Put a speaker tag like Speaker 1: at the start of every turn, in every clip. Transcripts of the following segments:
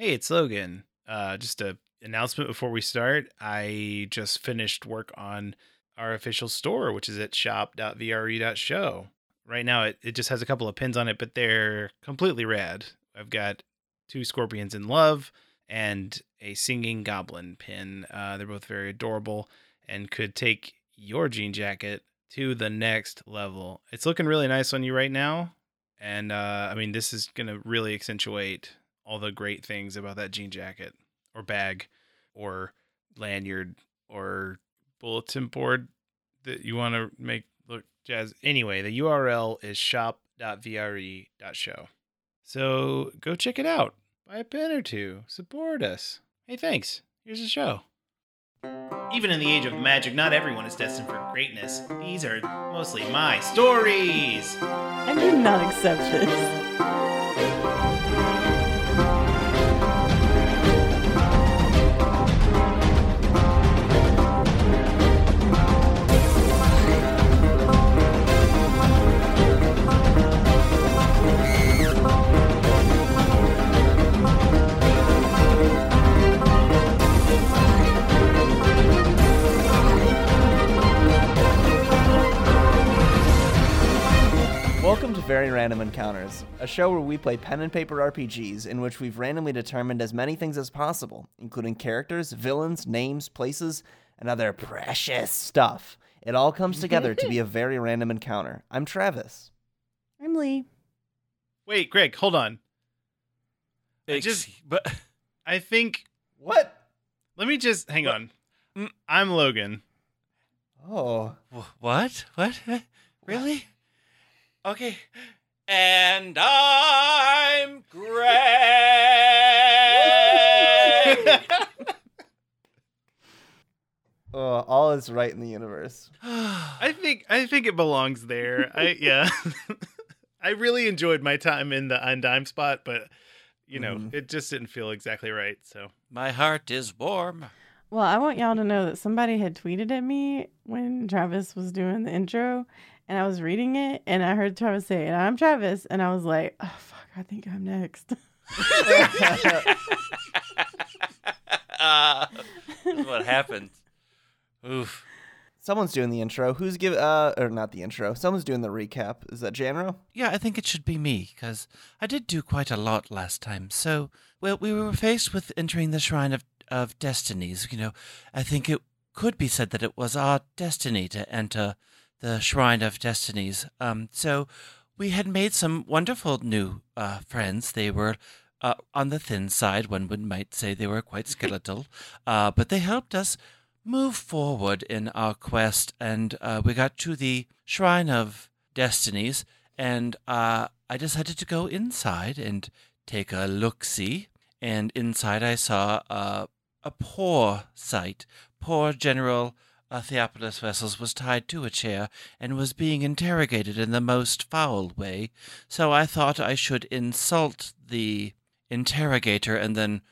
Speaker 1: Hey, it's Logan. Uh, just a announcement before we start. I just finished work on our official store, which is at shop.vre.show. Right now, it, it just has a couple of pins on it, but they're completely rad. I've got two scorpions in love and a singing goblin pin. Uh, they're both very adorable and could take your jean jacket to the next level. It's looking really nice on you right now. And uh, I mean, this is going to really accentuate all the great things about that jean jacket or bag or lanyard or bulletin board that you want to make look jazz. Anyway, the URL is shop.vre.show. So go check it out. Buy a pin or two. Support us. Hey, thanks. Here's the show. Even in the age of magic, not everyone is destined for greatness. These are mostly my stories.
Speaker 2: I do not accept this.
Speaker 3: Very Random Encounters, a show where we play pen and paper RPGs in which we've randomly determined as many things as possible, including characters, villains, names, places, and other precious stuff. It all comes together to be a very random encounter. I'm Travis.
Speaker 2: I'm Lee.
Speaker 1: Wait, Greg, hold on. I just-
Speaker 4: but
Speaker 1: I think
Speaker 3: What?
Speaker 1: let me just hang
Speaker 4: What?
Speaker 1: on. I'm Logan.
Speaker 3: Oh.
Speaker 4: what? What? Really? Okay. And I'm Greg.
Speaker 3: oh, all is right in the universe.
Speaker 1: I think I think it belongs there. I yeah. I really enjoyed my time in the undime spot, but you know,
Speaker 3: Mhm.
Speaker 1: it just didn't feel exactly right. So
Speaker 4: My heart is warm.
Speaker 2: Well, I want y'all to know that somebody had tweeted at me when Travis was doing the intro, and I was reading it, and I heard Travis say, "And I'm Travis," and I was like, "Oh fuck, I think I'm next."
Speaker 4: uh, what happened. Oof.
Speaker 3: Someone's doing the intro. Who's give uh or not the intro. Someone's doing the recap. Is that Janro?
Speaker 4: Yeah, I think it should be me, because I did do quite a lot last time. So, well, we were faced with entering the Shrine of, of Destinies. You know, I think it could be said that it was our destiny to enter the Shrine of Destinies. Um, so, we had made some wonderful new uh, friends. They were uh, on the thin side, one would might say they were quite skeletal, uh, but they helped us move forward in our quest, and uh, we got to the Shrine of Destinies, and uh, I decided to go inside and take a look see. And inside, I saw uh, a poor sight. Poor General uh, Theopolis Vessels was tied to a chair and was being interrogated in the most foul way. So I thought I should insult the interrogator and then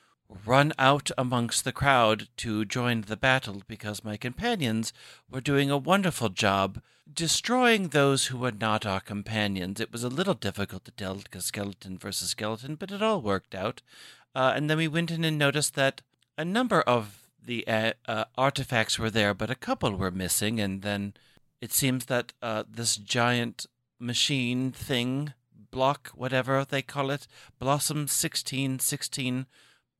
Speaker 4: run out amongst the crowd to join the battle because my companions were doing a wonderful job destroying those who were not our companions. It was a little difficult to tell because skeleton versus skeleton, but it all worked out. Uh, and then we went in and noticed that a number of the uh, uh, artifacts were there, but a couple were missing. And then it seems that uh, this giant machine thing, block, whatever they call it, Blossom 1616,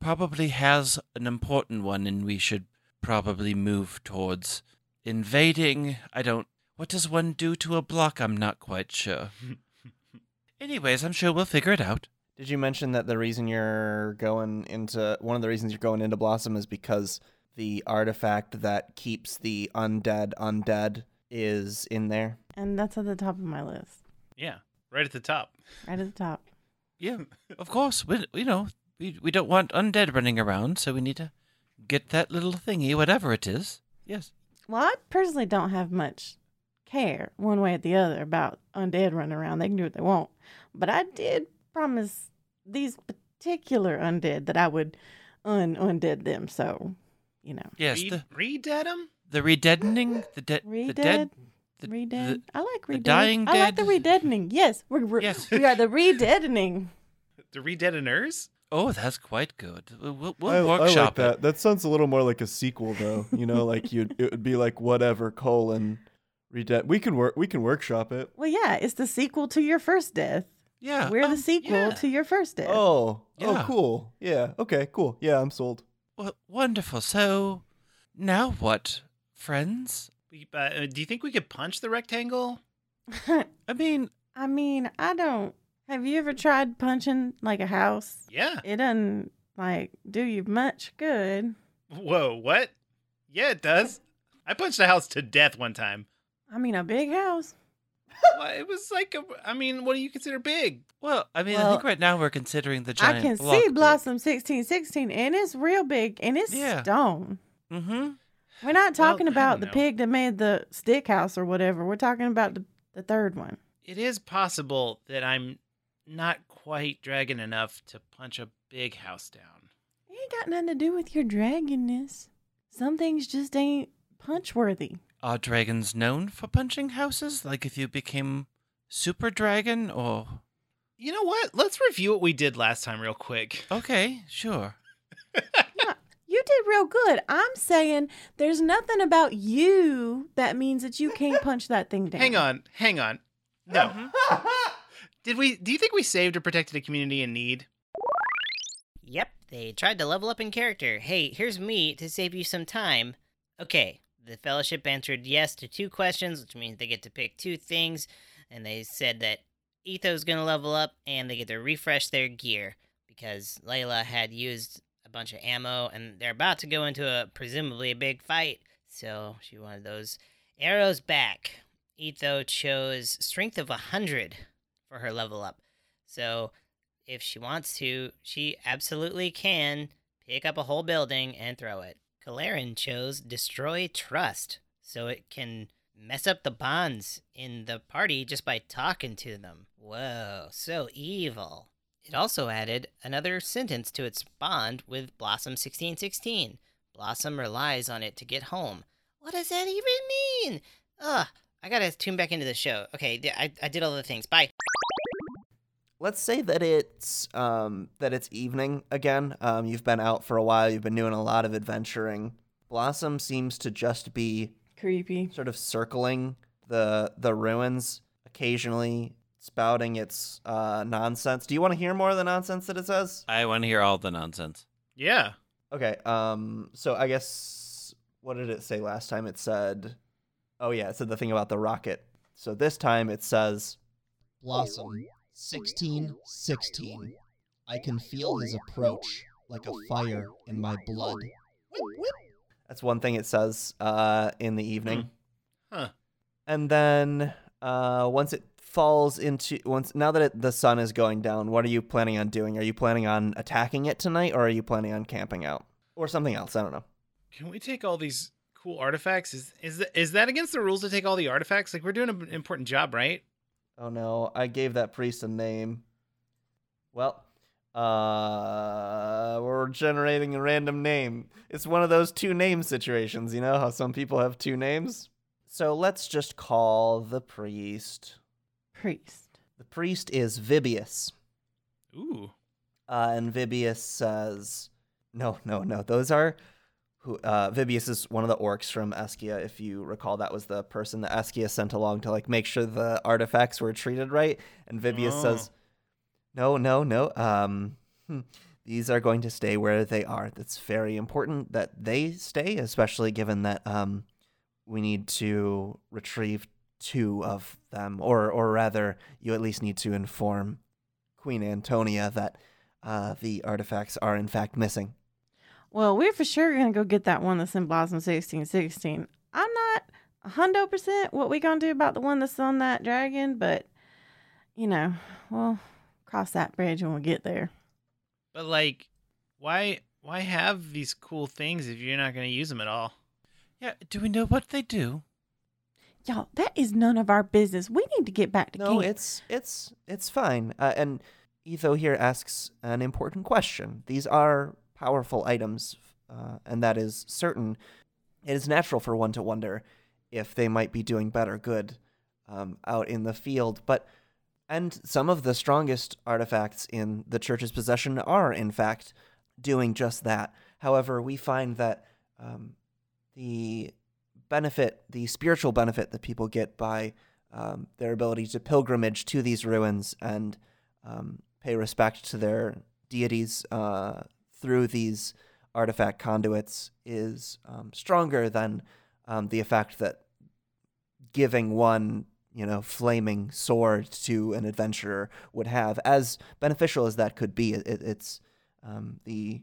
Speaker 4: probably has an important one, and we should probably move towards invading. I don't. What does one do to a block? I'm not quite sure. Anyways, I'm sure we'll figure it out.
Speaker 3: Did you mention that the reason you're going into one of the reasons you're going into Blossom is because the artifact that keeps the undead undead is in there?
Speaker 2: and that's at the top of my list,
Speaker 1: yeah, right at the top.
Speaker 2: right at the top.
Speaker 4: Yeah, of course. We, you know, we we don't want undead running around, so we need to get that little thingy, whatever it is. Yes.
Speaker 2: Well, I personally don't have much care one way or the other about undead running around. They can do what they want. But I did promise these particular undead that I would un undead them. So, you know,
Speaker 4: Yes.
Speaker 1: Read,
Speaker 4: The
Speaker 1: read at
Speaker 4: the redeadening, the dead, the dead, the,
Speaker 2: redead.
Speaker 4: the-
Speaker 2: I like
Speaker 4: the
Speaker 2: redead.
Speaker 4: dying
Speaker 2: I like the
Speaker 4: dead.
Speaker 2: redeadening. Yes, we're, we're
Speaker 4: Yes.
Speaker 2: we are the redeadening.
Speaker 1: The redeadeners.
Speaker 4: Oh, that's quite good. We'll, we'll we'll
Speaker 5: I, I like
Speaker 4: workshop
Speaker 5: that.
Speaker 4: it.
Speaker 5: That sounds a little more like a sequel, though. You know, like you, it would be like whatever colon, redead. We can work. We can workshop it.
Speaker 2: Well, yeah, it's the sequel to your first death.
Speaker 4: Yeah.
Speaker 2: We're
Speaker 4: um,
Speaker 2: the sequel
Speaker 4: yeah.
Speaker 2: to your first death.
Speaker 5: Oh,
Speaker 4: Yeah.
Speaker 5: oh, cool. Yeah. Okay. Cool. Yeah, I'm sold.
Speaker 4: Well, wonderful. So, now what, friends?
Speaker 1: We, uh, do you think we could punch the rectangle?
Speaker 4: I mean,
Speaker 2: I mean, I don't. Have you ever tried punching like a house?
Speaker 1: Yeah.
Speaker 2: It doesn't like do you much good.
Speaker 1: Whoa, what? Yeah, it does. I punched a house to death one time.
Speaker 2: I mean, a big house.
Speaker 1: Well, it was like, a, I mean, what do you consider big?
Speaker 4: well, I mean, I think right now we're considering the giant.
Speaker 2: I can
Speaker 4: block
Speaker 2: see
Speaker 4: brick.
Speaker 2: Blossom sixteen sixteen, and it's real big, and it's
Speaker 4: Yeah.
Speaker 2: stone.
Speaker 4: Mm-hmm.
Speaker 2: We're not talking
Speaker 1: I
Speaker 2: about the
Speaker 1: know.
Speaker 2: pig that made the stick house or whatever. We're talking about the, the third one.
Speaker 1: It is possible that I'm not quite dragon enough to punch a big house down.
Speaker 2: It ain't got nothing to do with your dragonness. Some things just ain't punch worthy.
Speaker 4: Are dragons known for punching houses? Like if you became super dragon or.
Speaker 1: You know what? Let's review what we did last time real quick.
Speaker 4: Okay, sure.
Speaker 2: You did real good. I'm saying there's nothing about you that means that you can't punch that thing down.
Speaker 1: Hang on, hang on. No. Mm-hmm. Did we do you think we saved or protected a community in need?
Speaker 6: Yep, they tried to level up in character. Hey, here's me to save you some time. Okay, the Fellowship answered yes to two questions, which means they get to pick two things, and they said that Etho's gonna level up and they get to refresh their gear because Layla had used a bunch of ammo and they're about to go into a presumably a big fight, so she wanted those arrows back. Etho chose strength of 100 for her level up. So if she wants to, she absolutely can pick up a whole building and throw it. Caloran chose destroy trust, so it can mess up the bonds in the party just by talking to them. Whoa, so evil. It also added another sentence to its bond with Blossom 1616. Blossom relies on it to get home. What does that even mean? Ugh, I gotta tune back into the show. Okay, I, I did all the things. Bye.
Speaker 3: Let's say that it's um, that it's evening again. Um, you've been out for a while. You've been doing a lot of adventuring. Blossom seems to just be
Speaker 2: Creepy.
Speaker 3: sort of circling the the ruins, occasionally spouting its uh, nonsense. Do you want to hear more of the nonsense that it says?
Speaker 4: I want to hear all the nonsense.
Speaker 1: Yeah.
Speaker 3: Okay. Um. So I guess what did it say last time? It said, "Oh yeah," it said the thing about the rocket. So this time it says,
Speaker 7: Blossom, 1616. I can feel his approach like a fire in my blood.
Speaker 3: That's one thing it says uh, in the evening.
Speaker 1: Huh.
Speaker 3: And then uh, once it falls into once now that it, the sun is going down, what are you planning on doing? Are you planning on attacking it tonight, or are you planning on camping out, or something else? I don't know.
Speaker 1: Can we take all these cool artifacts? Is is that, is that against the rules to take all the artifacts? Like we're doing an important job, right?
Speaker 3: Oh no, I gave that priest a name. Well, uh, we're generating a random name. It's one of those two name situations, you know how some people have two names. So let's just call the priest.
Speaker 2: Priest.
Speaker 3: The priest is Vibius.
Speaker 1: Ooh.
Speaker 3: Uh, and Vibius says, "No, no, no. Those are who. Uh, Vibius is one of the orcs from Eskia. If you recall, that was the person that Eskia sent along to like make sure the artifacts were treated right. And Vibius
Speaker 1: Oh.
Speaker 3: says, "No, no, no. Um, hmm, these are going to stay where they are. That's very important that they stay, especially given that um, we need to retrieve two of them, or or rather, you at least need to inform Queen Antonia that." uh, the artifacts are in fact missing.
Speaker 2: Well, we're for sure gonna go get that one that's in Blossom sixteen sixteen. I'm not a hundo percent what we gonna do about the one that's on that dragon, but you know, we'll cross that bridge when we get there.
Speaker 1: But like, why why have these cool things if you're not going to use them at all?
Speaker 4: Yeah, do we know what they do?
Speaker 2: Y'all, that is none of our business. We need to get back to
Speaker 3: No,
Speaker 2: camp.
Speaker 3: it's it's it's fine. Uh, and Etho here asks an important question. These are powerful items, uh, and that is certain. It is natural for one to wonder if they might be doing better good um, out in the field, but And some of the strongest artifacts in the church's possession are, in fact, doing just that. However, we find that um, the benefit, the spiritual benefit that people get by um, their ability to pilgrimage to these ruins and um, pay respect to their deities uh, through these artifact conduits is um, stronger than um, the effect that giving one you know flaming sword to an adventurer would have as beneficial as that could be it, it's um, the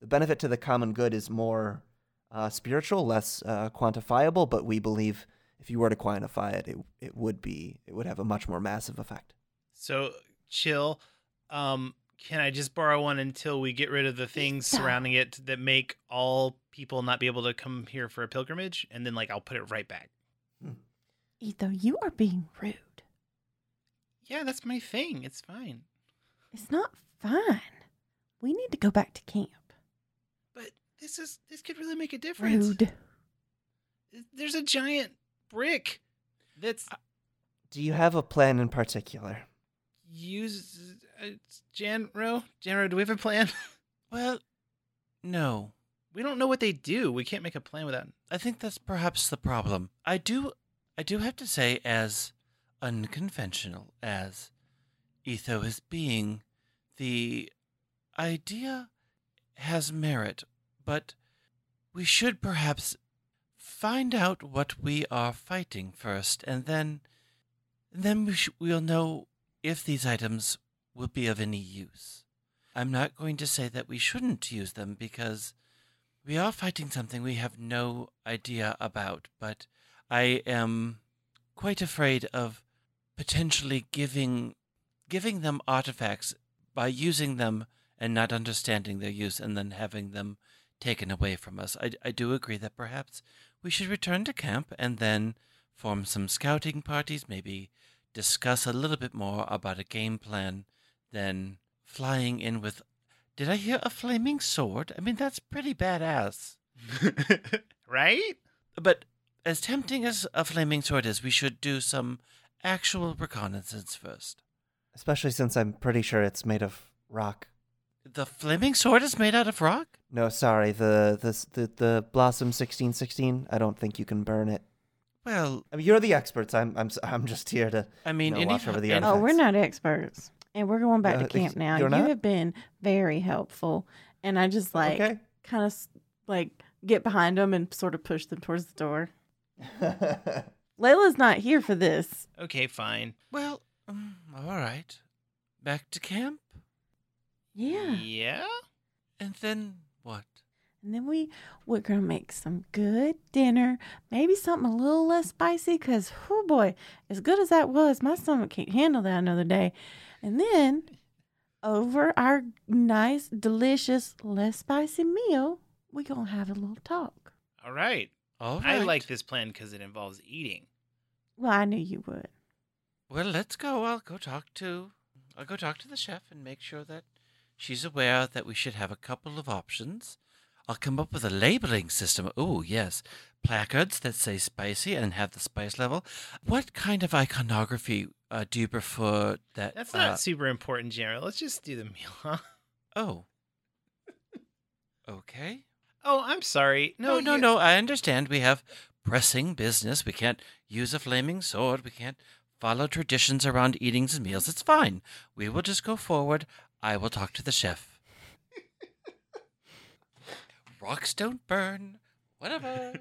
Speaker 3: the benefit to the common good is more uh, spiritual less uh, quantifiable but we believe if you were to quantify it, it it would be it would have a much more massive effect
Speaker 1: So chill. Um, can I just borrow one until we get rid of the things surrounding it that make all people not be able to come here for a pilgrimage, and then like I'll put it right back. Hmm.
Speaker 2: Etho, you are being rude.
Speaker 1: Yeah, that's my thing. It's fine.
Speaker 2: It's not fine. We need to go back to camp.
Speaker 1: But this is this could really make a difference.
Speaker 2: Rude.
Speaker 1: There's a giant brick that's uh,
Speaker 3: do you have a plan in particular
Speaker 1: used. Uh, Janro, Janro, do we have a plan?
Speaker 4: Well, no.
Speaker 1: we don't know what they do. We can't make a plan without.
Speaker 4: I think that's perhaps the problem. I do I do have to say as unconventional as Etho is being, the idea has merit, but we should perhaps find out what we are fighting first, and then then we sh- we'll know if these items will be of any use. I'm not going to say that we shouldn't use them because we are fighting something we have no idea about, but I am quite afraid of potentially giving giving them artifacts by using them and not understanding their use and then having them taken away from us. I, I do agree that perhaps we should return to camp and then form some scouting parties, maybe discuss a little bit more about a game plan than flying in with did I hear a flaming sword? I mean that's pretty badass.
Speaker 1: right?
Speaker 4: But as tempting as a flaming sword is, we should do some actual reconnaissance first.
Speaker 3: especially since i'm pretty sure it's made of rock
Speaker 4: The flaming sword is made out of rock?
Speaker 3: no sorry the the the, the blossom 1616 i don't think you can burn it
Speaker 4: Well,
Speaker 3: I mean, you're the experts. I'm I'm s- I'm just here to.
Speaker 4: I mean,
Speaker 3: No,
Speaker 4: any,
Speaker 3: watch over the
Speaker 4: any-
Speaker 2: Oh, we're not experts. And we're going back
Speaker 3: Uh,
Speaker 2: to camp now.
Speaker 3: you're
Speaker 2: You
Speaker 3: not?
Speaker 2: have been very helpful. And I just like
Speaker 3: Okay.
Speaker 2: kind of like get behind them and sort of push them towards the door. Layla's not here for this.
Speaker 1: Okay, fine.
Speaker 4: Well, um, all right. Back to camp?
Speaker 2: Yeah.
Speaker 1: Yeah.
Speaker 4: And then what?
Speaker 2: And then we we're gonna make some good dinner. Maybe something a little less spicy, cause oh boy, as good as that was, my stomach can't handle that another day. And then over our nice, delicious, less spicy meal, we're gonna have a little talk.
Speaker 1: All right.
Speaker 4: All
Speaker 1: I like this plan because it involves eating.
Speaker 2: Well, I knew you would.
Speaker 4: Well, let's go. I'll go talk to I'll go talk to the chef and make sure that she's aware that we should have a couple of options. I'll come up with a labeling system. Oh, yes. Placards that say spicy and have the spice level. What kind of iconography uh, do you prefer that
Speaker 1: That's not
Speaker 4: uh,
Speaker 1: super important, General. Let's just do the meal, huh?
Speaker 4: Oh. Okay.
Speaker 1: Oh, I'm sorry. No,
Speaker 4: No, no,
Speaker 1: you-
Speaker 4: no. I understand. We have pressing business. We can't use a flaming sword. We can't follow traditions around eatings and meals. It's fine. We will just go forward. I will talk to the chef. Rocks don't burn. Whatever.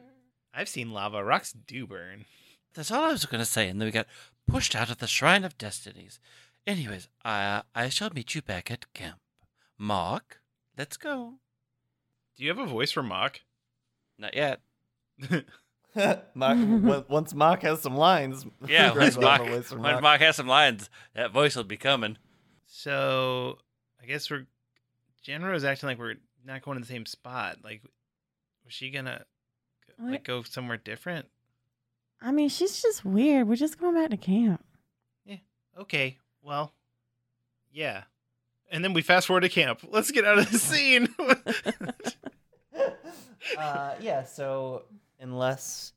Speaker 1: I've seen lava. Rocks do burn.
Speaker 4: That's all I was going to say. And then we got pushed out of the Shrine of Destinies. Anyways, I, I shall meet you back at camp. Mark, let's go.
Speaker 1: Do you have a voice for Mock?
Speaker 4: Not yet.
Speaker 3: Mark, once Mark has some lines.
Speaker 4: Yeah, once
Speaker 3: will
Speaker 4: Mark,
Speaker 3: a voice for
Speaker 4: once
Speaker 3: Mark.
Speaker 4: Mark has some lines, that voice will be coming.
Speaker 1: so, I guess we're. Janro's acting like we're not going to the same spot. Like, was she gonna
Speaker 2: What?
Speaker 1: Like go somewhere different?
Speaker 2: I mean, she's just weird. We're just going back to camp. Yeah.
Speaker 1: Okay, well, yeah. And then we fast forward to camp. Let's get out of the scene.
Speaker 3: uh, yeah. So unless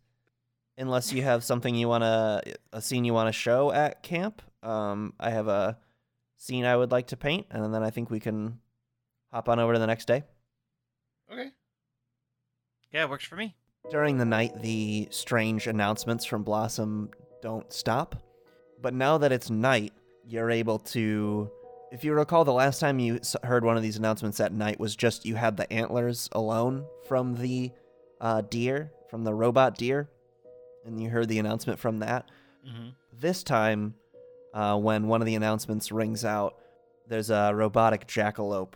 Speaker 3: unless you have something you wanna a scene you wanna show at camp, Um, I have a scene I would like to paint, and then I think we can hop on over to the next day.
Speaker 1: Okay.
Speaker 4: Yeah, it works for me.
Speaker 3: During the night, the strange announcements from Blossom don't stop. But now that it's night, you're able to. If you recall, the last time you heard one of these announcements at night was just you had the antlers alone from the uh, deer, from the robot deer, and you heard the announcement from that.
Speaker 1: Mm-hmm.
Speaker 3: This time, uh, when one of the announcements rings out, there's a robotic jackalope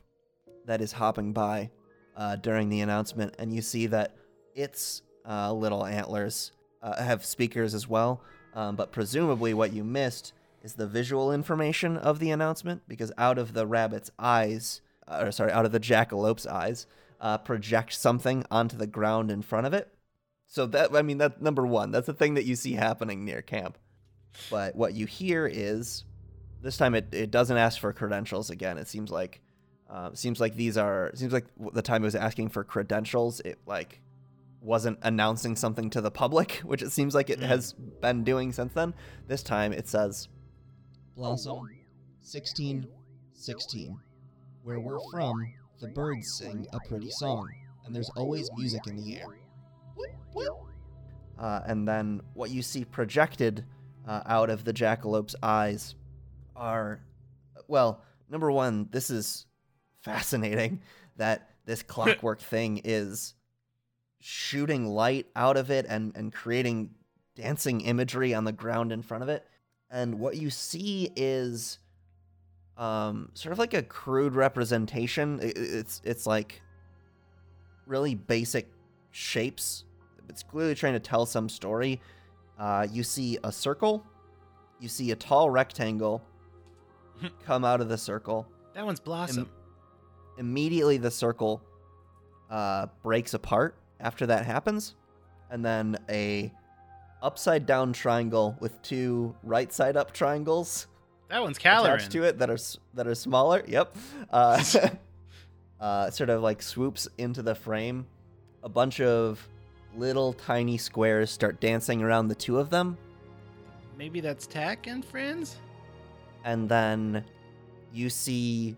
Speaker 3: that is hopping by uh, during the announcement, and you see that its uh, little antlers uh, have speakers as well. Um, but presumably, what you missed is the visual information of the announcement, because out of the rabbit's eyes, uh, or sorry, out of the jackalope's eyes, uh, project something onto the ground in front of it. So that I mean, that's number one. That's the thing that you see happening near camp. But what you hear is this time it, it doesn't ask for credentials again. It seems like uh, seems like these are seems like the time it was asking for credentials, it like wasn't announcing something to the public, which it seems like it
Speaker 1: Mm.
Speaker 3: has been doing since then. This time it says
Speaker 7: Blossom, 1616. Where we're from, the birds sing a pretty song, and there's always music in the air.
Speaker 3: uh, and then what you see projected uh, out of the jackalope's eyes are, well, number one, this is fascinating that this clockwork thing is shooting light out of it and, and creating dancing imagery on the ground in front of it. And what you see is um, sort of like a crude representation. It's it's like really basic shapes it's clearly trying to tell some story. Uh, you see a circle, you see a tall rectangle come out of the circle.
Speaker 1: That one's Blossom.
Speaker 3: Immediately, the circle uh, breaks apart after that happens, and then a upside down triangle with two right side up triangles
Speaker 1: that one's Caloran.
Speaker 3: attached to it that are that are smaller. Yep. Uh, uh, sort of like swoops into the frame. A bunch of little tiny squares start dancing around the two of them,
Speaker 1: Maybe that's Tack and friends.
Speaker 3: and then you see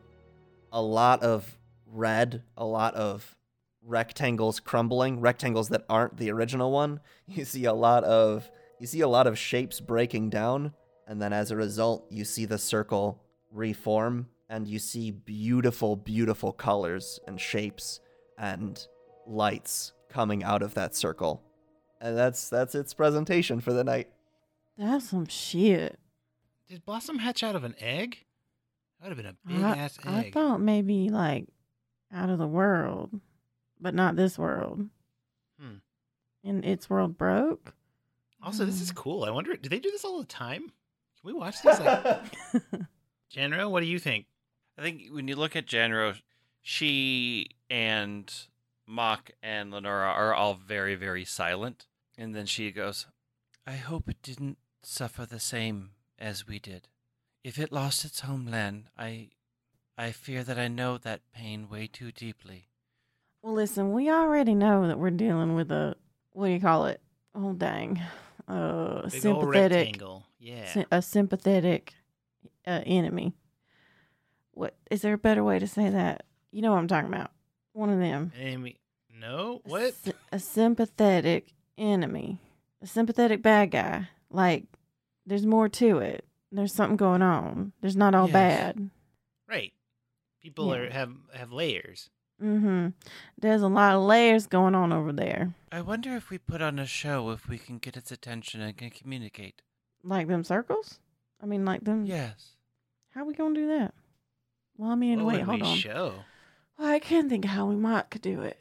Speaker 3: a lot of red, a lot of rectangles crumbling, rectangles that aren't the original one. You see a lot of you see a lot of shapes breaking down, and then as a result, you see the circle reform and you see beautiful beautiful colors and shapes and lights coming out of that circle. And that's that's its presentation for the night.
Speaker 2: That's some shit.
Speaker 1: Did Blossom hatch out of an egg? That would have been a big
Speaker 2: I,
Speaker 1: ass egg.
Speaker 2: I thought maybe like out of the world, but not this world.
Speaker 1: Hmm.
Speaker 2: And its world broke.
Speaker 1: Also, this is
Speaker 2: Mm.
Speaker 1: cool. I wonder, do they do this all the time? Can we watch this? Like, Janro, what do you think?
Speaker 4: I think when you look at Janro, she and Mock and Lenora are all very, very silent. And then she goes, I hope it didn't suffer the same as we did. If it lost its homeland, I I fear that I know that pain way too deeply.
Speaker 2: Well, listen, we already know that we're dealing with a what do you call it? Oh dang, uh,
Speaker 1: Big
Speaker 2: sympathetic.
Speaker 1: Yeah.
Speaker 2: a sympathetic uh, enemy. What is there a better way to say that? You know what I'm talking about. One of them.
Speaker 1: Amy, no? What?
Speaker 2: sy- A, sympathetic enemy, a sympathetic bad guy. Like there's more to it. There's something going on. There's not all
Speaker 4: Yes.
Speaker 2: bad.
Speaker 1: Right. People
Speaker 2: Yeah.
Speaker 1: are have have layers.
Speaker 2: Mm-hmm. There's a lot of layers going on over there.
Speaker 4: I wonder if we put on a show if we can get its attention and can communicate.
Speaker 2: Like them circles? I mean, like them.
Speaker 4: Yes.
Speaker 2: How we gonna do that? Well, I mean,
Speaker 1: what
Speaker 2: wait, hold on.
Speaker 1: show?
Speaker 2: Well, I can't think of how we might could do it.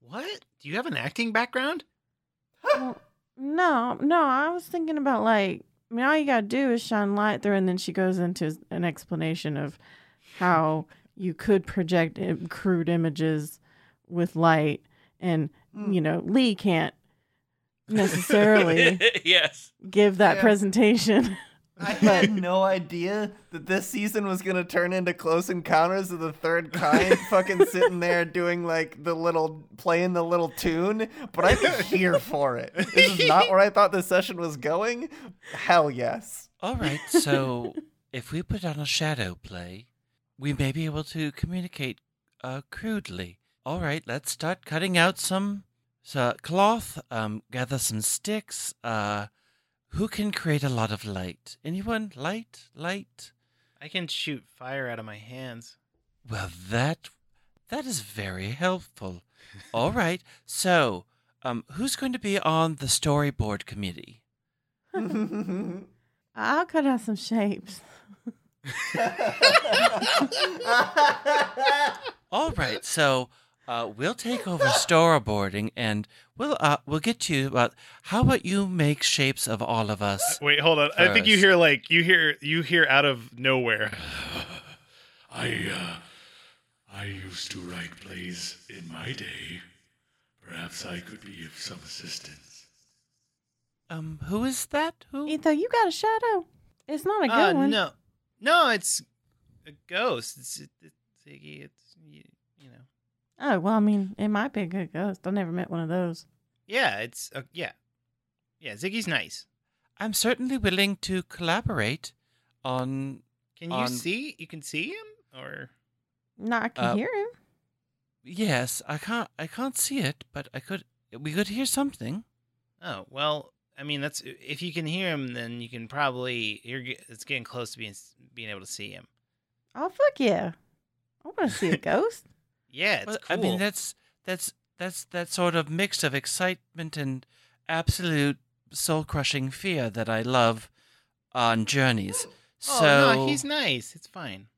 Speaker 1: What? Do you have an acting background?
Speaker 2: well, no, no, I was thinking about like, I mean, all you gotta do is shine light through, and then she goes into an explanation of how you could project crude images with light, and
Speaker 3: Mm.
Speaker 2: you know, Lee can't necessarily
Speaker 4: yes.
Speaker 2: give that
Speaker 3: Yeah.
Speaker 2: presentation.
Speaker 3: I had no idea that this season was gonna turn into Close Encounters of the Third Kind, fucking sitting there doing like the little playing the little tune, but I'm here for it. This is not where I thought this session was going. Hell yes.
Speaker 4: All right, so if we put on a shadow play, we may be able to communicate uh, crudely. All right, let's start cutting out some so cloth, um, gather some sticks. Uh, who can create a lot of light? Anyone? Light? Light?
Speaker 1: I can shoot fire out of my hands.
Speaker 4: Well, that that is very helpful. All right, so um, who's going to be on the storyboard committee?
Speaker 2: I'll cut out some shapes.
Speaker 4: All right, so uh, we'll take over storyboarding, and we'll uh, we'll get to you about how about you make shapes of all of us.
Speaker 1: Wait, hold on. I think you hear like you hear you hear out of nowhere.
Speaker 8: I, uh, I used to write plays in my day. Perhaps I could be of some assistance.
Speaker 4: Um, who is that? Who?
Speaker 2: Etho, you got a shadow. It's not a good
Speaker 1: Uh,
Speaker 2: one.
Speaker 1: no, no, it's a ghost. It's it's Ziggy. It's you, you know.
Speaker 2: Oh well, I mean, it might be a good ghost. I've never met one of those.
Speaker 1: Yeah, it's uh, yeah, yeah. Ziggy's nice.
Speaker 4: I'm certainly willing to collaborate on.
Speaker 1: Can you
Speaker 4: On-
Speaker 1: see? You can see him, or
Speaker 2: No, I can
Speaker 4: Uh,
Speaker 2: hear him.
Speaker 4: Yes, I can't. I can't see it, but I could. We could hear something.
Speaker 1: oh well. I mean, that's if you can hear him, then you can probably you're. It's getting close to being being able to see him.
Speaker 2: Oh fuck yeah! I want to see a ghost.
Speaker 1: Yeah, it's
Speaker 4: Well,
Speaker 1: cool.
Speaker 4: I mean, that's that's that's that sort of mix of excitement and absolute soul-crushing fear that I love on journeys.
Speaker 1: oh
Speaker 4: So
Speaker 1: no, he's nice. It's fine.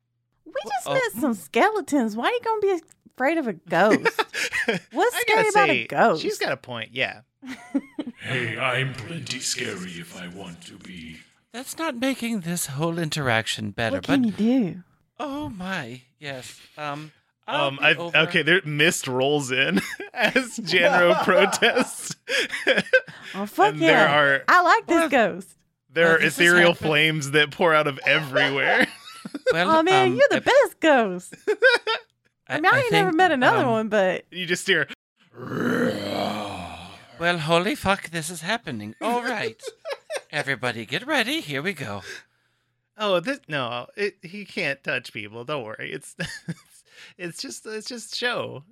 Speaker 2: We just
Speaker 4: oh.
Speaker 2: met some skeletons. Why are you gonna be afraid of a ghost? What's
Speaker 1: I
Speaker 2: scary
Speaker 1: gotta
Speaker 2: about a ghost?
Speaker 1: She's got a point. Yeah.
Speaker 8: Hey, I'm plenty scary if I want to be.
Speaker 4: that's not making this whole interaction better.
Speaker 2: what
Speaker 4: but
Speaker 2: can you do?
Speaker 4: oh my, yes. Um. I'll
Speaker 1: Um. I
Speaker 4: over-
Speaker 1: okay. There, mist rolls in as Janro protests.
Speaker 2: Oh fuck
Speaker 1: And
Speaker 2: yeah!
Speaker 1: there are-
Speaker 2: I like this
Speaker 4: Well,
Speaker 2: ghost.
Speaker 1: there
Speaker 4: Well,
Speaker 1: are ethereal flames that pour out of everywhere.
Speaker 4: Well,
Speaker 2: Oh man,
Speaker 4: um,
Speaker 2: you're the best ghost.
Speaker 4: I,
Speaker 2: I mean, I, ain't never met another
Speaker 4: um,
Speaker 2: one, but
Speaker 1: you just hear.
Speaker 4: Well, holy fuck, this is happening. All right, everybody, get ready. Here we go.
Speaker 1: Oh, this no, it, he can't touch people. Don't worry. It's it's just it's just show.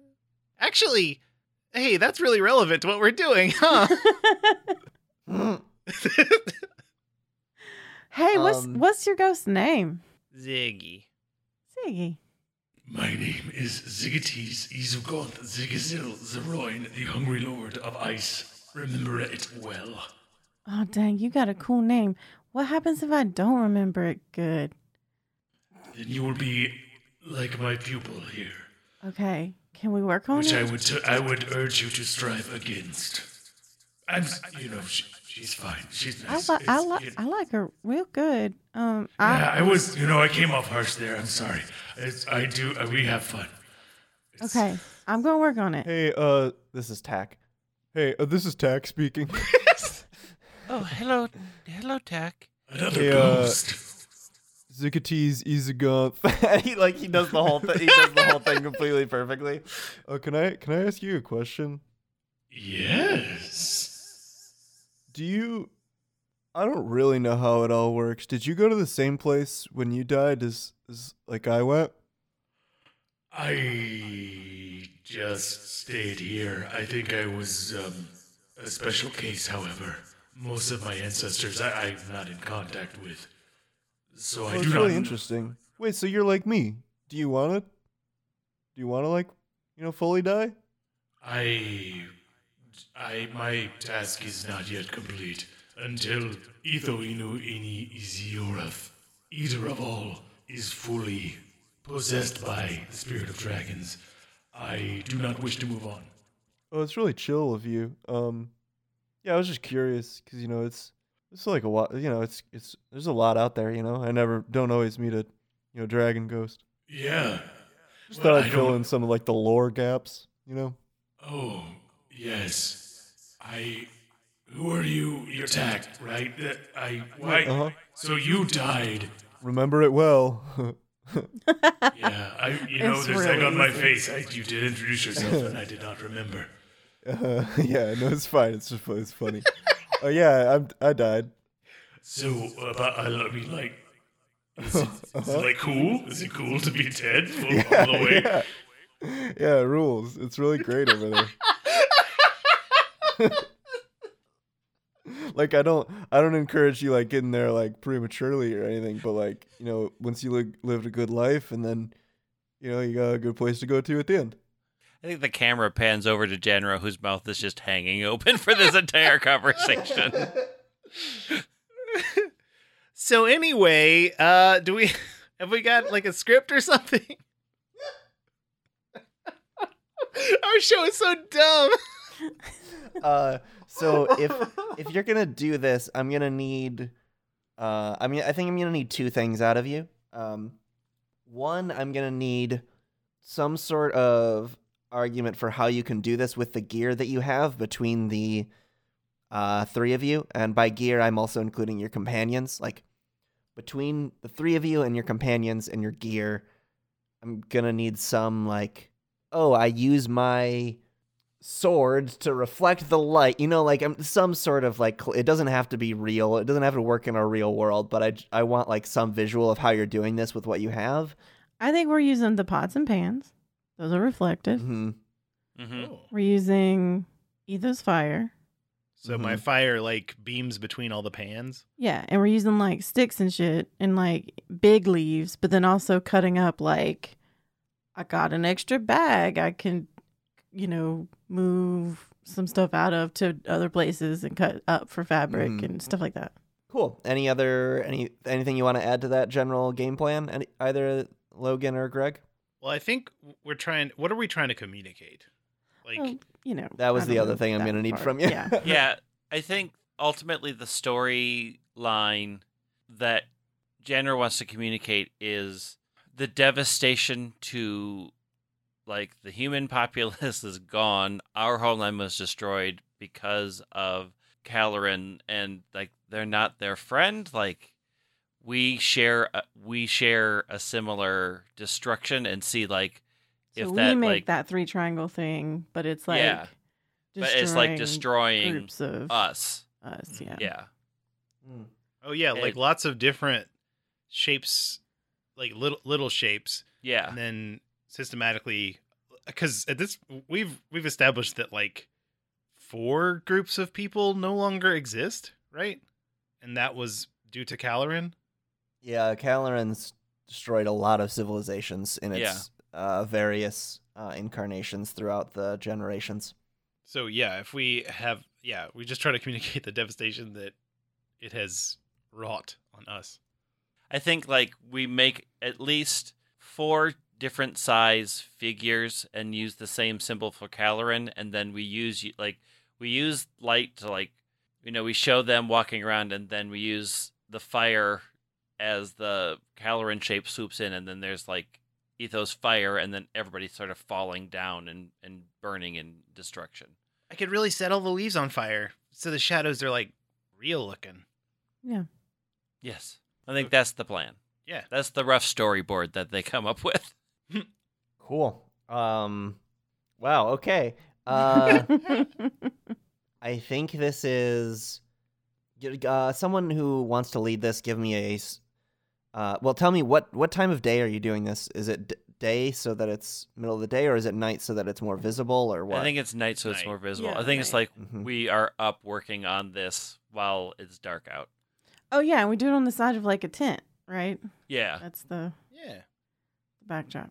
Speaker 1: Actually, hey, that's really relevant to what we're doing, huh?
Speaker 2: hey, what's
Speaker 3: Um,
Speaker 2: what's your ghost name?
Speaker 1: Ziggy.
Speaker 2: Ziggy.
Speaker 8: My name is Zigates Izugoth Zigazil Zeroin, the Hungry Lord of Ice. Remember it well.
Speaker 2: Oh dang, you got a cool name. What happens if I don't remember it good?
Speaker 8: Then you will be like my pupil here,
Speaker 2: Okay, can we work on it?
Speaker 8: which I would t- I would urge you to strive against. I'm, you know, she, she's fine. She's
Speaker 2: I,
Speaker 8: nice.
Speaker 2: li- I, li- I like her real good. Um,
Speaker 8: yeah,
Speaker 2: I,
Speaker 8: I was, you know, I came off harsh there. I'm sorry. It's, I do. Uh, we have fun. It's-
Speaker 2: okay, I'm gonna work on it.
Speaker 5: Hey, uh, this is Tack. Hey, uh, this is Tack speaking.
Speaker 4: Oh, hello, hello, Tack.
Speaker 8: Another
Speaker 5: Hey, uh,
Speaker 8: ghost.
Speaker 5: Zigates Izugoth.
Speaker 3: he like he does the whole thing. He does the whole thing completely perfectly.
Speaker 5: Uh, can I can I ask you a question?
Speaker 8: Yes.
Speaker 5: Do you? I don't really know how it all works. Did you go to the same place when you died as as like I went?
Speaker 8: I just stayed here. I think I was um, a special case, however. Most of my ancestors I, I'm not in contact with. So I
Speaker 5: Oh,
Speaker 8: do not.
Speaker 5: really interesting. Wait, so you're like me? Do you want to? Do you want to like, you know, fully die?
Speaker 8: I. I. My task is not yet complete until Etho Inu Ini Iziorath, Eater of All, is fully possessed by the spirit of dragons. I do not wish to move on.
Speaker 5: Oh, it's really chill of you. Um, yeah, I was just curious because you know it's it's like a lot. You know, it's it's there's a lot out there. You know, I never don't always meet a you know dragon ghost.
Speaker 8: Yeah.
Speaker 5: Just
Speaker 8: Well,
Speaker 5: thought
Speaker 8: I
Speaker 5: I'd fill in some of like the lore gaps. You know.
Speaker 8: Oh, yes. I. Who are you? You're Tack, right? That I. Why?
Speaker 5: Uh huh.
Speaker 8: So you died.
Speaker 5: Remember it well.
Speaker 8: Yeah. I. You know,
Speaker 2: It's
Speaker 8: there's egg
Speaker 2: really
Speaker 8: on my
Speaker 2: easy.
Speaker 8: face. I, you did introduce yourself, and I did not remember.
Speaker 5: Uh, yeah, no, it's fine. It's just it's funny. Oh yeah, I'm I died.
Speaker 8: So, uh, but I I mean, like, is it, is it like cool? Is it cool to be dead for all the way?
Speaker 5: yeah. yeah, it rules. It's really great over there. Like I don't I don't encourage you like getting there like prematurely or anything, but like, you know, once you li- lived a good life and then you know, you got a good place to go to at the end.
Speaker 4: I think the camera pans over to Janro, whose mouth is just hanging open for this entire conversation.
Speaker 1: So anyway, uh do we have we got like a script or something? Our show is so dumb.
Speaker 3: Uh, so if if you're gonna do this, I'm gonna need. Uh, I mean, I think I'm gonna need two things out of you. Um, one, I'm gonna need some sort of argument for how you can do this with the gear that you have between the uh, three of you, and by gear, I'm also including your companions. Like between the three of you and your companions and your gear, I'm gonna need some like, oh, I use my sword to reflect the light. You know, like um, some sort of like it doesn't have to be real. It doesn't have to work in a real world, but i i want like some visual of how you're doing this with what you have.
Speaker 2: I think we're using the pots and pans. Those are reflective.
Speaker 3: hmm
Speaker 4: hmm
Speaker 2: We're using Etho's fire.
Speaker 1: So my
Speaker 3: Mhm.
Speaker 1: fire like beams between all the pans.
Speaker 2: Yeah, and we're using like sticks and shit and like big leaves, but then also cutting up like I got an extra bag I can, you know, move some stuff out of to other places and cut up for fabric
Speaker 3: Mhm.
Speaker 2: and stuff like that.
Speaker 3: Cool. Any other any anything you want to add to that general game plan? Any, either Logan or Greg?
Speaker 1: Well, I think we're trying what are we trying to communicate? Like
Speaker 2: Well, you know,
Speaker 3: That was the other thing I'm gonna need
Speaker 2: part.
Speaker 3: from you.
Speaker 2: Yeah.
Speaker 4: yeah, I think ultimately the storyline that Jenner wants to communicate is the devastation to like the human populace is gone. Our homeland was destroyed because of Caloran, and like they're not their friend. Like we share, a, we share a similar destruction, and see like
Speaker 2: So
Speaker 4: if
Speaker 2: we
Speaker 4: that
Speaker 2: make
Speaker 4: like,
Speaker 2: that three triangle thing, but it's like
Speaker 4: Yeah. but it's like destroying
Speaker 2: groups of
Speaker 4: us.
Speaker 2: us. Yeah.
Speaker 4: Yeah. Hmm.
Speaker 1: oh yeah, like
Speaker 4: it-
Speaker 1: lots of different shapes like little little shapes
Speaker 4: Yeah.
Speaker 1: and then systematically cuz at this we've we've established that like four groups of people no longer exist, right? And that was due to Caloran.
Speaker 3: Yeah, Caloran's destroyed a lot of civilizations in its uh, various uh, incarnations throughout the generations.
Speaker 1: So yeah, if we have yeah, we just try to communicate the devastation that it has wrought on us.
Speaker 4: I think like we make at least four different size figures and use the same symbol for Caloran, and then we use like we use light to like you know we show them walking around, and then we use the fire as the Caloran shape swoops in, and then there's like Etho's fire, and then everybody sort of falling down and and burning in destruction.
Speaker 1: I could really set all the leaves on fire so the shadows are like real looking.
Speaker 2: Yeah.
Speaker 4: Yes, I think uh, that's the plan.
Speaker 1: Yeah.
Speaker 4: That's the rough storyboard that they come up with.
Speaker 3: Cool. Um, wow. Okay. Uh, I think this is uh, someone who wants to lead this. Give me a. Uh, well, tell me what what time of day are you doing this? Is it d- day so that it's middle of the day, or is it night so that it's more visible, or what?
Speaker 4: I think it's night, so it's more visible.
Speaker 2: Yeah,
Speaker 4: I think it's
Speaker 2: night.
Speaker 4: like
Speaker 3: Mhm.
Speaker 4: we are up working on this while it's dark out.
Speaker 2: oh yeah, and we do it on the side of like a tent, right?
Speaker 4: Yeah.
Speaker 2: That's the
Speaker 1: Yeah.
Speaker 2: backdrop.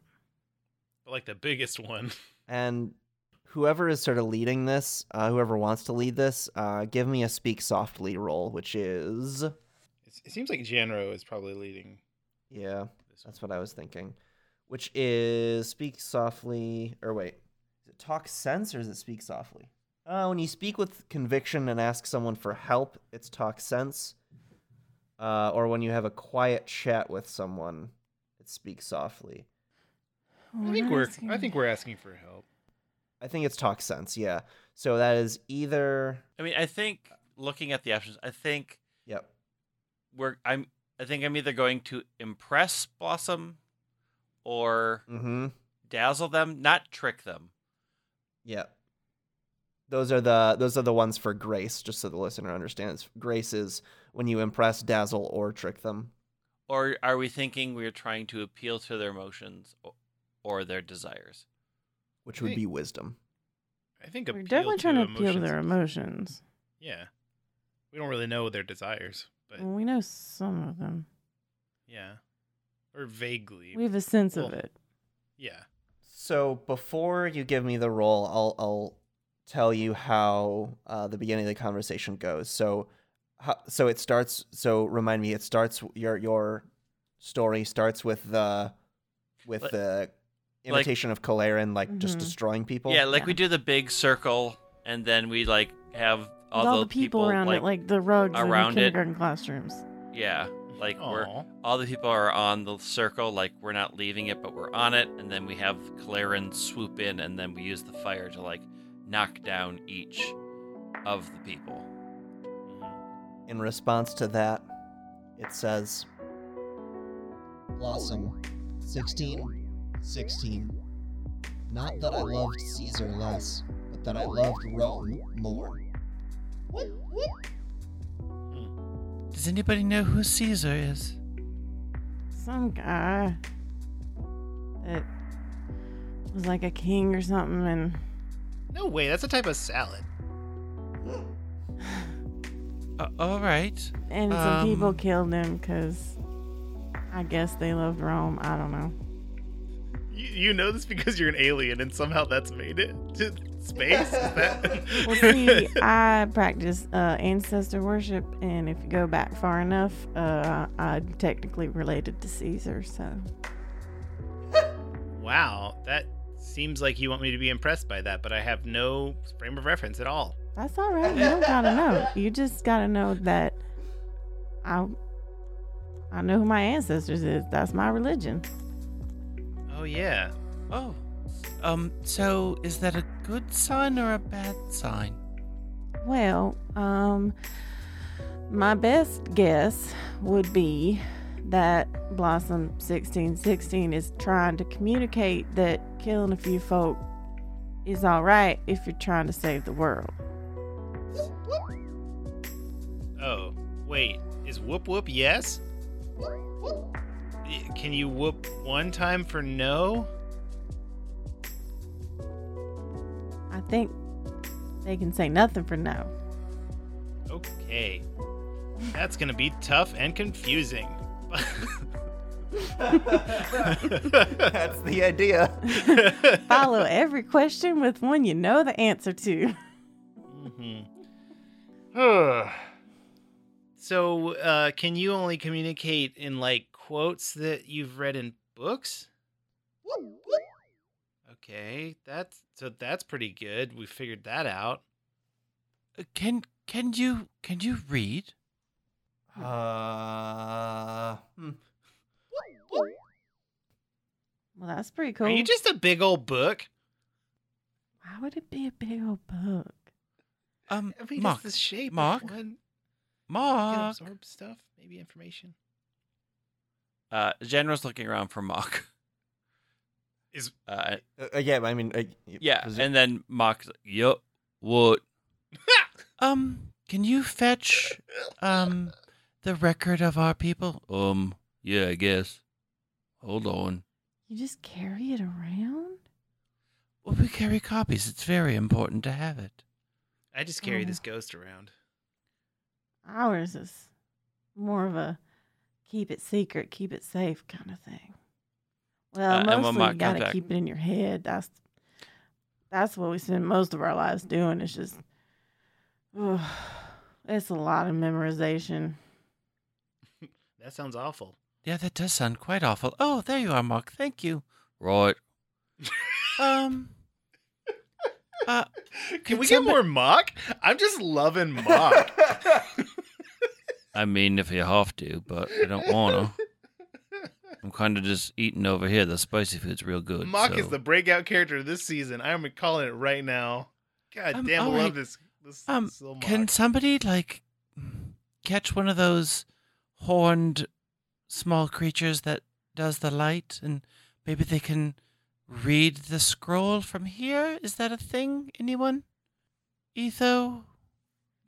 Speaker 1: But like the biggest one.
Speaker 3: And whoever is sort of leading this, uh, whoever wants to lead this, uh, give me a speak softly roll, which is
Speaker 1: it seems like Janro is probably leading
Speaker 3: yeah, that's what I was thinking. Which is speak softly, or wait, is it talk sense or is it speak softly? Uh, when you speak with conviction and ask someone for help, it's talk sense. Uh, or when you have a quiet chat with someone, it's speak softly.
Speaker 1: I think we're I think we're asking for help.
Speaker 3: I think it's talk sense, yeah. So that is either.
Speaker 4: I mean, I think looking at the options, I think
Speaker 3: Yep.
Speaker 4: we're I'm I think I'm either going to impress Blossom or
Speaker 3: Mm hmm.
Speaker 4: dazzle them, not trick them.
Speaker 3: Yep. Those are the those are the ones for grace, just so the listener understands. Grace is when you impress, dazzle, or trick them.
Speaker 4: Or are we thinking we're trying to appeal to their emotions o- or their desires?
Speaker 3: which would be wisdom.
Speaker 1: I think
Speaker 2: We're definitely
Speaker 1: to
Speaker 2: trying to appeal to their emotions.
Speaker 1: Yeah. We don't really know their desires, but
Speaker 2: Well, we know some of them.
Speaker 1: yeah. Or vaguely.
Speaker 2: We have a sense of it.
Speaker 1: yeah.
Speaker 3: So before you give me the role, I'll I'll tell you how uh, the beginning of the conversation goes. So, how, so it starts. So remind me, it starts your your story starts with the with
Speaker 4: Like-
Speaker 3: the imitation of Caloran, like just
Speaker 2: Mhm.
Speaker 3: destroying people.
Speaker 4: Yeah, like
Speaker 2: Yeah.
Speaker 4: we do the big circle, and then we like have all,
Speaker 2: all
Speaker 4: the
Speaker 2: the people, around
Speaker 4: like,
Speaker 2: it, like the rugs
Speaker 4: around
Speaker 2: in
Speaker 4: it.
Speaker 2: the kindergarten classrooms.
Speaker 4: yeah, like we're all the people are on the circle, like we're not leaving it, but we're on it, and then we have Caloran swoop in, and then we use the fire to like knock down each of the people.
Speaker 1: Mhm.
Speaker 3: In response to that, it says,
Speaker 7: Blossom, 16, 16. Not that I loved Caesar less, but that I loved Rome more.
Speaker 4: Does anybody know who Caesar is?
Speaker 2: Some guy that was like a king or something, and
Speaker 1: No way, that's a type of salad.
Speaker 4: Uh, all right.
Speaker 2: and some people
Speaker 4: Um,
Speaker 2: killed him because I guess they loved Rome. I don't know.
Speaker 1: You, you know this because you're an alien and somehow that's made it to space? That...
Speaker 2: Well, see, I practice uh, ancestor worship, and if you go back far enough, uh, I'm technically related to Caesar. So
Speaker 1: wow, that seems like you want me to be impressed by that, but I have no frame of reference at all.
Speaker 2: that's all right. You don't gotta know. You just gotta know that I I know who my ancestors is. That's my religion.
Speaker 1: Oh, yeah.
Speaker 4: Oh, um. So is that a good sign or a bad sign?
Speaker 2: Well, um, my best guess would be that Blossom 1616 is trying to communicate that killing a few folk is all right if you're trying to save the world.
Speaker 1: Oh, wait. Is whoop whoop yes? Y- Can you whoop one time for no?
Speaker 2: I think they can say nothing for no.
Speaker 1: Okay. That's gonna be tough and confusing.
Speaker 3: "That's the idea."
Speaker 2: Follow every question with one you know the answer to.
Speaker 1: hmm so, uh, can you only communicate in like quotes that you've read in books? Okay, that's so that's pretty good. We figured that out.
Speaker 4: Uh, Can can you can you read?
Speaker 3: Uh, hmm.
Speaker 2: Well, that's pretty cool.
Speaker 1: Are you just a big old book?
Speaker 2: Why would it be a big old book?
Speaker 4: Um,
Speaker 1: I mean,
Speaker 4: Mark,
Speaker 1: it's the shape.
Speaker 4: Mark?
Speaker 1: Of one. Can
Speaker 4: Mark.
Speaker 1: absorb stuff, maybe information.
Speaker 4: Uh, General's looking around for Mock.
Speaker 1: Is
Speaker 4: Uh,
Speaker 3: Uh, yeah, I mean, uh,
Speaker 4: yeah,
Speaker 3: it-
Speaker 4: and then Mock's like, "Yup, what?" Um, can you fetch um the record of our people? Um, yeah, I guess. Hold on.
Speaker 2: You just carry it around?
Speaker 4: Well, we carry copies. It's very important to have it.
Speaker 1: I just carry
Speaker 2: Oh.
Speaker 1: this ghost around.
Speaker 2: Ours is more of a keep it secret, keep it safe kind of thing. Well,
Speaker 4: Uh,
Speaker 2: mostly you
Speaker 4: comes
Speaker 2: gotta keep it in your head. That's that's what we spend most of our lives doing. It's just, ugh, it's a lot of memorization.
Speaker 1: That sounds awful.
Speaker 4: Yeah, that does sound quite awful. Oh, there you are, Mark. Thank you. Right. um. Uh,
Speaker 1: Can
Speaker 4: Could
Speaker 1: we get more mock? I'm just loving mock.
Speaker 4: I mean, if you have to, but I don't wanna. I'm kind of just eating over here. The spicy food's real good.
Speaker 1: mock
Speaker 4: so-
Speaker 1: is the breakout character this season. I'm calling it right now. God
Speaker 4: Um,
Speaker 1: damn, I love this. This,
Speaker 4: Um, Can somebody like catch one of those horned small creatures that does the light, and maybe they can read the scroll from here? Is that a thing? Anyone? Etho,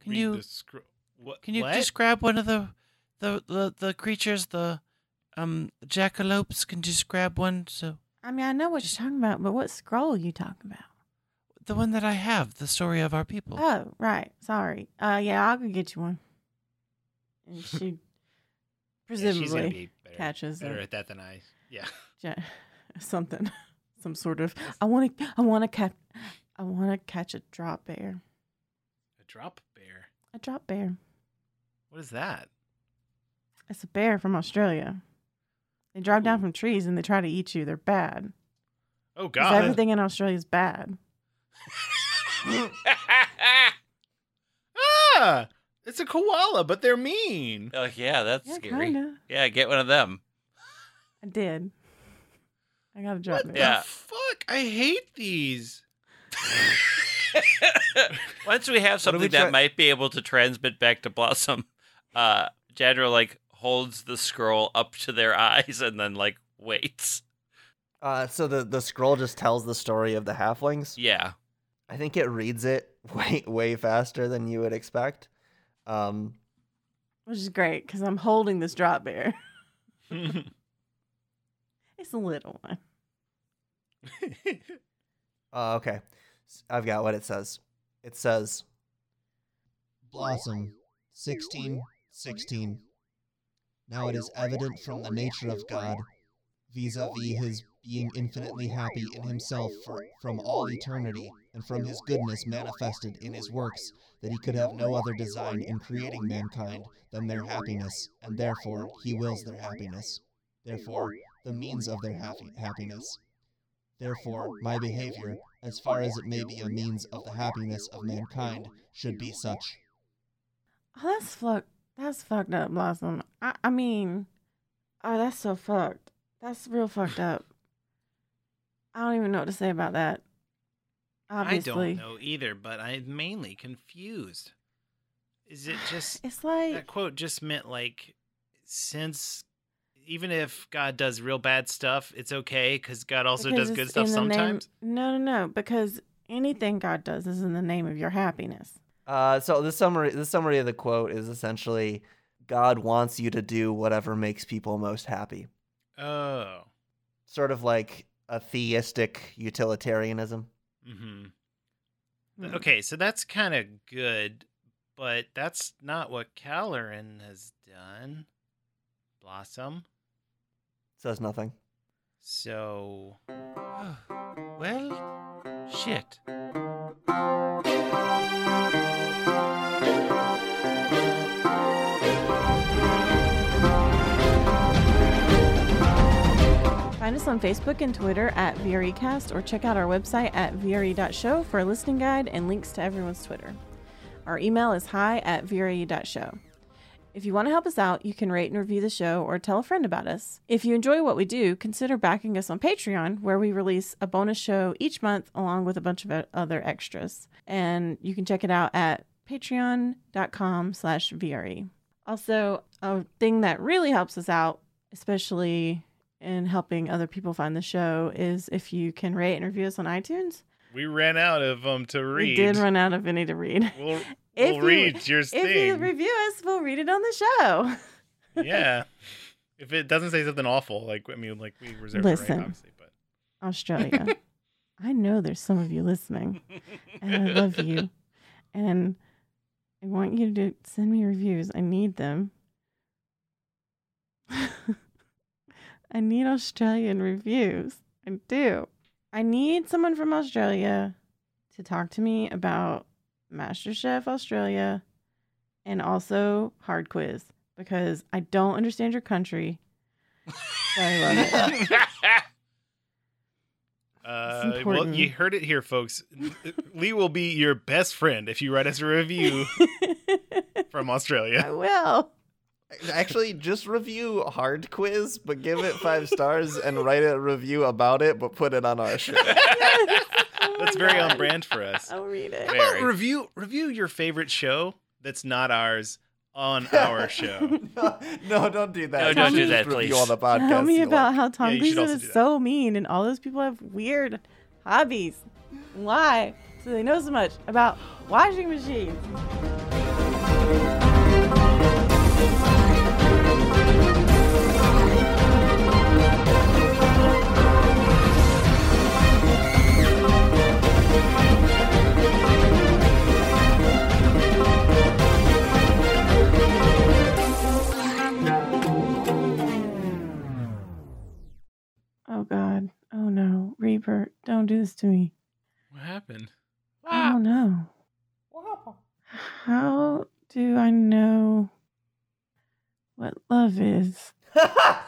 Speaker 4: can
Speaker 1: Read
Speaker 4: you
Speaker 1: the scro- what,
Speaker 4: can you
Speaker 1: what?
Speaker 4: just grab one of the the the, the creatures, the um jackalopes? Can you just grab one? So
Speaker 2: I mean, I know what you're talking about, but what scroll are you talking about?
Speaker 4: the one that I have, the story of our people.
Speaker 2: Oh, right. Sorry. Uh, yeah, I'll go get you one. And she
Speaker 1: Yeah,
Speaker 2: presumably
Speaker 1: she's gonna be better,
Speaker 2: catches
Speaker 1: better
Speaker 2: a-
Speaker 1: at that than I. Yeah.
Speaker 2: ja- something, some sort of. I want to. I want to catch. I want to catch a drop bear.
Speaker 1: A drop bear.
Speaker 2: A drop bear.
Speaker 1: What is that?
Speaker 2: It's a bear from Australia. They drive down from trees and they try to eat you. They're bad.
Speaker 1: Oh God.
Speaker 2: Everything in Australia is bad.
Speaker 1: ah, it's a koala, but they're mean.
Speaker 4: Oh yeah, that's
Speaker 2: Yeah,
Speaker 4: scary.
Speaker 2: kinda.
Speaker 4: Yeah, get one of them.
Speaker 2: I did. I got a drop
Speaker 1: What.
Speaker 4: Yeah.
Speaker 1: the fuck? I hate these.
Speaker 4: Once we have something
Speaker 3: we
Speaker 4: that
Speaker 3: try-
Speaker 4: might be able to transmit back to Blossom, uh, Jadra like holds the scroll up to their eyes and then like waits.
Speaker 3: Uh, so the the scroll just tells the story of the halflings.
Speaker 4: Yeah.
Speaker 3: I think it reads it way way faster than you would expect. Um,
Speaker 2: Which is great because I'm holding this drop bear. It's a little one.
Speaker 3: uh, okay, I've got what it says. It says,
Speaker 7: Blossom, 16, 16. Now it is evident from the nature of God, vis a vis his being infinitely happy in himself for, from all eternity, and from his goodness manifested in his works, that he could have no other design in creating mankind than their happiness, and therefore he wills their happiness. Therefore, the means of their happy, happiness. Therefore, my behavior, as far as it may be a means of the happiness of mankind, should be such.
Speaker 2: Oh, that's fucked. That's fucked up, Blossom. I, I mean, oh, that's so fucked. That's real fucked up. I don't even know what to say about that. Obviously,
Speaker 1: I don't know either, but I'm mainly confused. Is it just
Speaker 2: it's like
Speaker 1: that quote just meant like since even if God does real bad stuff, it's okay because God also
Speaker 2: because
Speaker 1: does good stuff
Speaker 2: the name-
Speaker 1: sometimes.
Speaker 2: no, no, no. Because anything God does is in the name of your happiness.
Speaker 3: Uh, so the summary the summary of the quote is essentially, God wants you to do whatever makes people most happy.
Speaker 1: Oh.
Speaker 3: Sort of like a theistic utilitarianism.
Speaker 1: Mm-hmm.
Speaker 2: Hmm.
Speaker 1: Okay, so that's kind of good, but that's not what Caloran has done. Blossom.
Speaker 3: Says nothing.
Speaker 1: So
Speaker 4: well, shit.
Speaker 2: Find us on Facebook and Twitter at VREcast or check out our website at VRE.show for a listening guide and links to everyone's Twitter. Our email is hi at VRE.show. If you want to help us out, you can rate and review the show or tell a friend about us. If you enjoy what we do, consider backing us on Patreon, where we release a bonus show each month along with a bunch of other extras. And you can check it out at patreon.com slash VRE. Also, a thing that really helps us out, especially in helping other people find the show, is if you can rate and review us on iTunes.
Speaker 1: we ran out of them to read.
Speaker 2: We did run out of any to read.
Speaker 1: We'll,
Speaker 2: If
Speaker 1: we'll
Speaker 2: you-
Speaker 1: read your
Speaker 2: If you review us, we'll read it on the show.
Speaker 1: yeah. If it doesn't say something awful, like I mean, like we reserve the
Speaker 2: Listen.
Speaker 1: right, obviously, but
Speaker 2: Australia. I know there's some of you listening, and I love you. And I want you to send me reviews. I need them. I need Australian reviews. I do. I need someone from Australia to talk to me about MasterChef Australia and also Hard Quiz because I don't understand your country. but I love it.
Speaker 1: uh, well, you heard it here, folks. Lee will be your best friend if you write us a review from Australia.
Speaker 2: I will.
Speaker 3: Actually, just review Hard Quiz, but give it five stars and write a review about it, but put it on our show.
Speaker 2: Oh
Speaker 1: That's very on brand for us.
Speaker 2: I'll read it.
Speaker 1: How about
Speaker 4: Very.
Speaker 1: review review your favorite show that's not ours on our show.
Speaker 3: no, no, don't do that.
Speaker 4: No,
Speaker 2: don't do
Speaker 4: that,
Speaker 3: review
Speaker 4: please.
Speaker 3: on the podcast.
Speaker 2: Tell me about
Speaker 3: like.
Speaker 2: how Tom
Speaker 1: Yeah, you Gleeson
Speaker 2: is so mean and all those people have weird hobbies. Why? so they know so much about washing machines. Oh God. Oh no. Reaper, don't do this to me.
Speaker 1: What happened?
Speaker 2: I don't no. How do I know what love is?
Speaker 4: I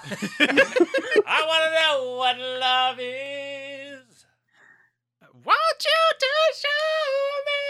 Speaker 4: want to know what love is.
Speaker 1: Want you to show me?